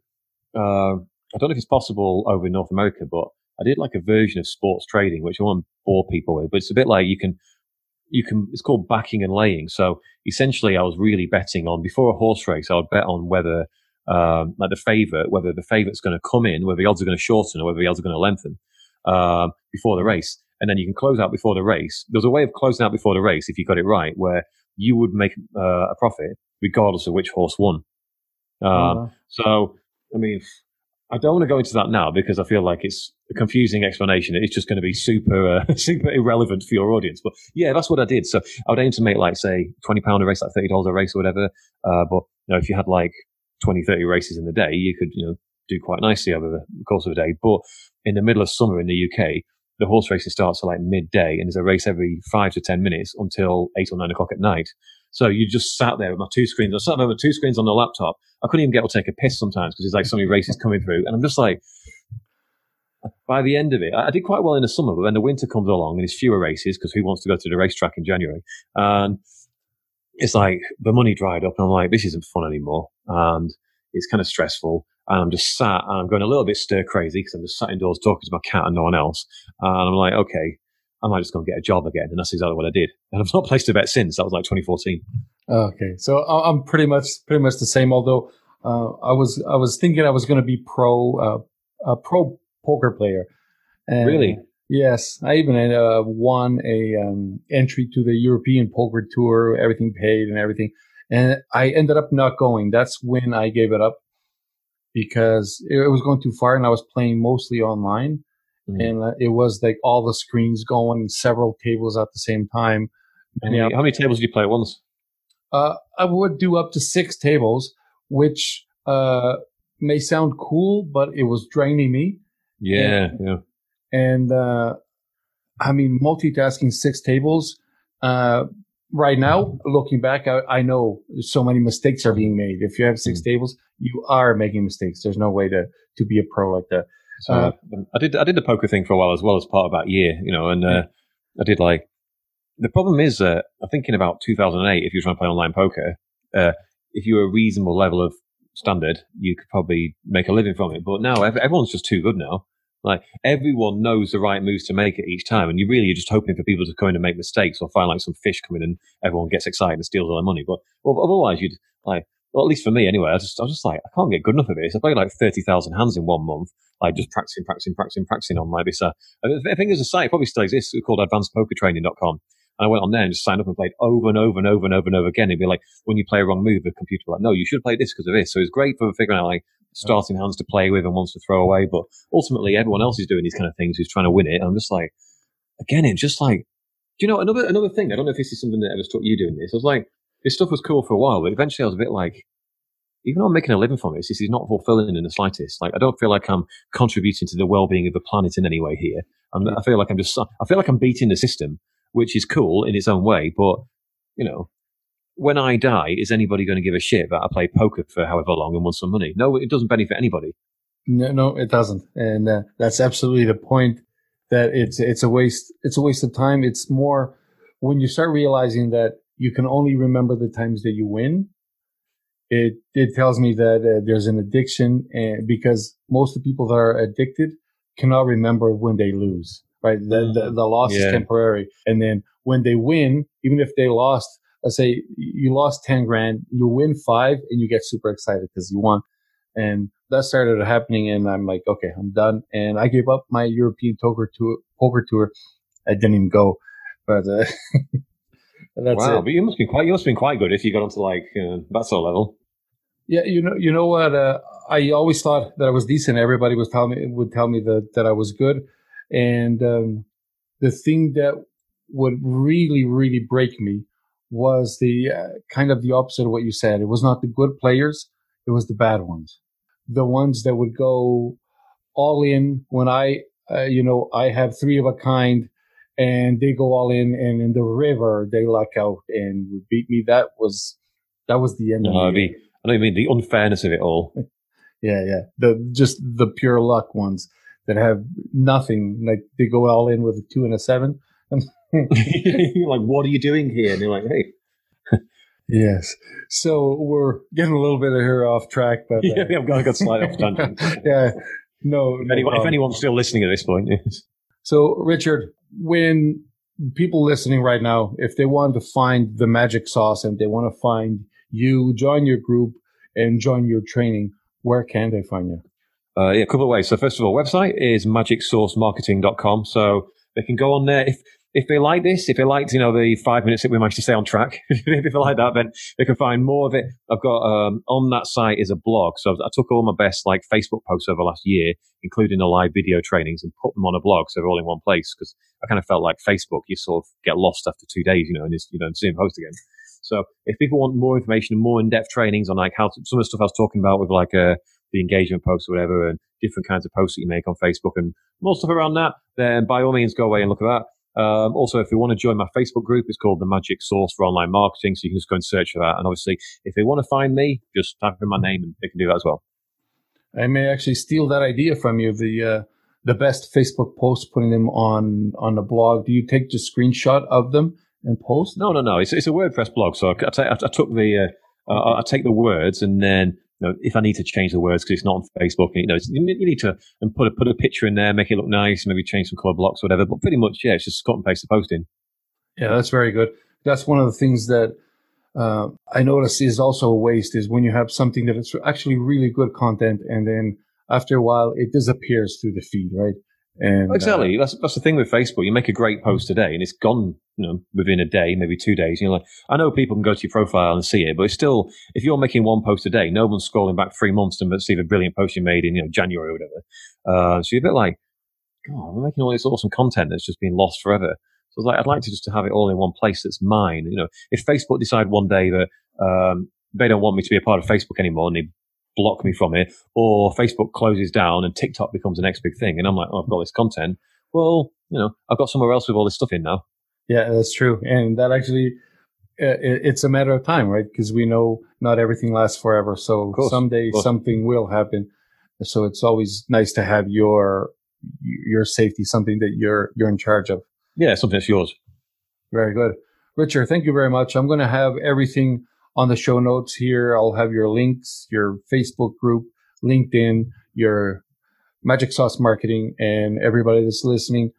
Speaker 3: Uh, I don't know if it's possible over in North America, but I did like a version of sports trading, which I won't bore people with. But it's a bit like you can you can, it's called backing and laying. So essentially I was really betting on before a horse race, I would bet on whether um, like the favorite, whether the favorite's going to come in, whether the odds are going to shorten or whether the odds are going to lengthen um, before the race. And then you can close out before the race. There's a way of closing out before the race if you got it right, where you would make uh, a profit regardless of which horse won. Um, uh-huh. So, I mean, I don't want to go into that now because I feel like it's a confusing explanation. It's just going to be super, uh, super irrelevant for your audience. But yeah, that's what I did. So I would aim to make like, say, £20 a race, like $30 a race or whatever. Uh, but you know, if you had like 20, 30 races in the day, you could, you know, do quite nicely over the course of a day. But in the middle of summer in the UK, the horse racing starts at like midday and there's a race every five to 10 minutes until eight or nine o'clock at night. So you just sat there with my two screens. I sat there with two screens on the laptop. I couldn't even get to take a piss sometimes because there's like so many races coming through. And I'm just like, by the end of it, I did quite well in the summer, but then the winter comes along and there's fewer races because who wants to go to the racetrack in January? And it's like the money dried up and I'm like, this isn't fun anymore. And it's kind of stressful. And I'm just sat and I'm going a little bit stir crazy because I'm just sat indoors talking to my cat and no one else. And I'm like, okay, I might just go and get a job again. And that's exactly what I did. And I've not placed a bet since. That was like 2014.
Speaker 2: Okay. So I'm pretty much, pretty much the same. Although, uh, I was, I was thinking I was going to be pro, uh, a pro poker player.
Speaker 3: And really?
Speaker 2: Yes. I even uh, won a um, entry to the European poker tour, everything paid and everything. And I ended up not going. That's when I gave it up because it was going too far and I was playing mostly online mm-hmm. and uh, it was like all the screens going, several tables at the same time.
Speaker 3: How many, how many tables did you play at once?
Speaker 2: Uh, I would do up to six tables, which uh, may sound cool, but it was draining me.
Speaker 3: Yeah, and, yeah.
Speaker 2: And uh, I mean, multitasking six tables. Uh, right now, looking back, I, I, know so many mistakes are being made. If you have 6 mm tables, you are making mistakes. There's no way to to be a pro like that.
Speaker 3: So uh, I did I did the poker thing for a while as well as part of that year, you know, and uh, I did like the problem is uh, I'm thinking about 2008. If you're trying to play online poker, uh, if you're a reasonable level of standard, you could probably make a living from it. But now everyone's just too good now. Like everyone knows the right moves to make at each time, and you really are just hoping for people to come in and make mistakes or find like some fish coming and everyone gets excited and steals all their money. But well, otherwise, you'd like well, at least for me anyway, I just I was just like I can't get good enough of this. I played like thirty thousand hands in one month, like just practicing, practicing, practicing, practicing on like this. Uh, I think there's a site probably still exists called AdvancedPokerTraining.com. And I went on there and just signed up and played over and over and over and over and over again. It'd be like when you play a wrong move, the computer would be like, no, you should play this because of this. So it's great for figuring out like starting hands to play with and ones to throw away. But ultimately, everyone else is doing these kind of things who's trying to win it. And I'm just like, again, it's just like, do you know another another thing? I don't know if this is something that ever struck you doing this. I was like, this stuff was cool for a while, but eventually I was a bit like, even though I'm making a living from this, this is not fulfilling in the slightest. Like, I don't feel like I'm contributing to the well-being of the planet in any way here. I'm, I feel like I'm just, I feel like I'm beating the system, which is cool in its own way. But, you know, when I die, is anybody going to give a shit that I played poker for however long and won some money? No, it doesn't benefit anybody.
Speaker 2: No, no, it doesn't. And uh, that's absolutely the point that it's, it's a waste. It's a waste of time. It's more when you start realizing that you can only remember the times that you win. It it tells me that uh, there's an addiction and because most of the people that are addicted cannot remember when they lose right? The, the, the loss yeah. is temporary. And then when they win even if they lost let's say you lost 10 grand you win five and you get super excited because you won. And that started happening and i'm like okay i'm done. And i gave up my european poker tour poker tour. I didn't even go. But uh,
Speaker 3: that's wow, it. but you must be quite you must have been quite good if you got onto like uh, that sort of level.
Speaker 2: Yeah, you know, you know what? Uh, I always thought that I was decent. Everybody was telling me would tell me that that I was good, and um, the thing that would really, really break me was the uh, kind of the opposite of what you said. It was not the good players; it was the bad ones, the ones that would go all in when I, uh, you know, I have three of a kind, and they go all in, and in the river they luck out and would beat me. That was that was the end.
Speaker 3: of the I don't mean the unfairness of it all.
Speaker 2: yeah, yeah. The just the pure luck ones that have nothing. Like they go all in with a two and a seven.
Speaker 3: like, what are you doing here? And you're like, hey.
Speaker 2: yes. So we're getting a little bit of here off track, but uh,
Speaker 3: yeah, I've got, got slight off tangent.
Speaker 2: yeah. No.
Speaker 3: If, no anyone, if anyone's still listening at this point, yes.
Speaker 2: So, Richard, when people listening right now, if they want to find the magic sauce and they want to find you join your group and join your training, where can they find you?
Speaker 3: Uh, yeah, a couple of ways. So first of all, website is magicsaucemarketing.com. So they can go on there. If if they like this, if they liked, you know, the five minutes that we managed to stay on track, if they like that, then they can find more of it. I've got um, on that site is a blog. So I took all my best like Facebook posts over the last year, including the live video trainings, and put them on a blog. So they're all in one place because I kind of felt like Facebook, you sort of get lost after two days, you know, and you know, see them post again. So if people want more information and more in-depth trainings on like how to, some of the stuff I was talking about with like uh, the engagement posts or whatever and different kinds of posts that you make on Facebook and more stuff around that, then by all means go away and look at that. Um, also, if you want to join my Facebook group, it's called the Magic Sauce for Online Marketing. So you can just go and search for that. And obviously, if they want to find me, just type in my name and they can do that as well.
Speaker 2: I may actually steal that idea from you. The uh, the best Facebook posts, putting them on on the blog. Do you take the screenshot of them and post?
Speaker 3: No, no, no. It's it's a WordPress blog. So I, I, I took the uh, I take the words and then you know, if I need to change the words because it's not on Facebook, you know, you need to and put a put a picture in there, make it look nice, maybe change some color blocks, whatever. But pretty much, yeah, it's just cut and paste the post in.
Speaker 2: Yeah, that's very good. That's one of the things that uh, I notice is also a waste is when you have something that is actually really good content and then after a while it disappears through the feed, right?
Speaker 3: And exactly, uh, that's that's the thing with Facebook. You make a great post today, and it's gone, you know, within a day, maybe two days. you're like, I know people can go to your profile and see it, but it's still, if you're making one post a day, no one's scrolling back three months to see the brilliant post you made in you know January or whatever. Uh, so you're a bit like, God, we're making all this awesome content that's just been lost forever. So I was like, I'd like to just to have it all in one place that's mine. You know, if Facebook decide one day that um, they don't want me to be a part of Facebook anymore and they block me from it, or Facebook closes down and TikTok becomes the next big thing. And I'm like, oh, I've got this content. Well, you know, I've got somewhere else with all this stuff in now.
Speaker 2: Yeah, that's true. And that actually, uh, it's a matter of time, right? Because we know not everything lasts forever. So someday something will happen. So it's always nice to have your your safety, something that you're you're in charge of.
Speaker 3: Yeah, something that's yours.
Speaker 2: Very good, Richard. Thank you very much. I'm going to have everything on the show notes here. I'll have your links, your Facebook group, LinkedIn, your Magic Sauce Marketing, and everybody that's listening.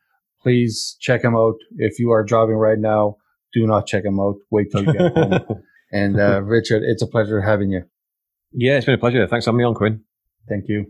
Speaker 2: Please check them out. If you are driving right now, do not check them out. Wait till you get home. And uh, Richard, it's a pleasure having you.
Speaker 3: Yeah, it's been a pleasure. Thanks for having me on, Quinn.
Speaker 2: Thank you.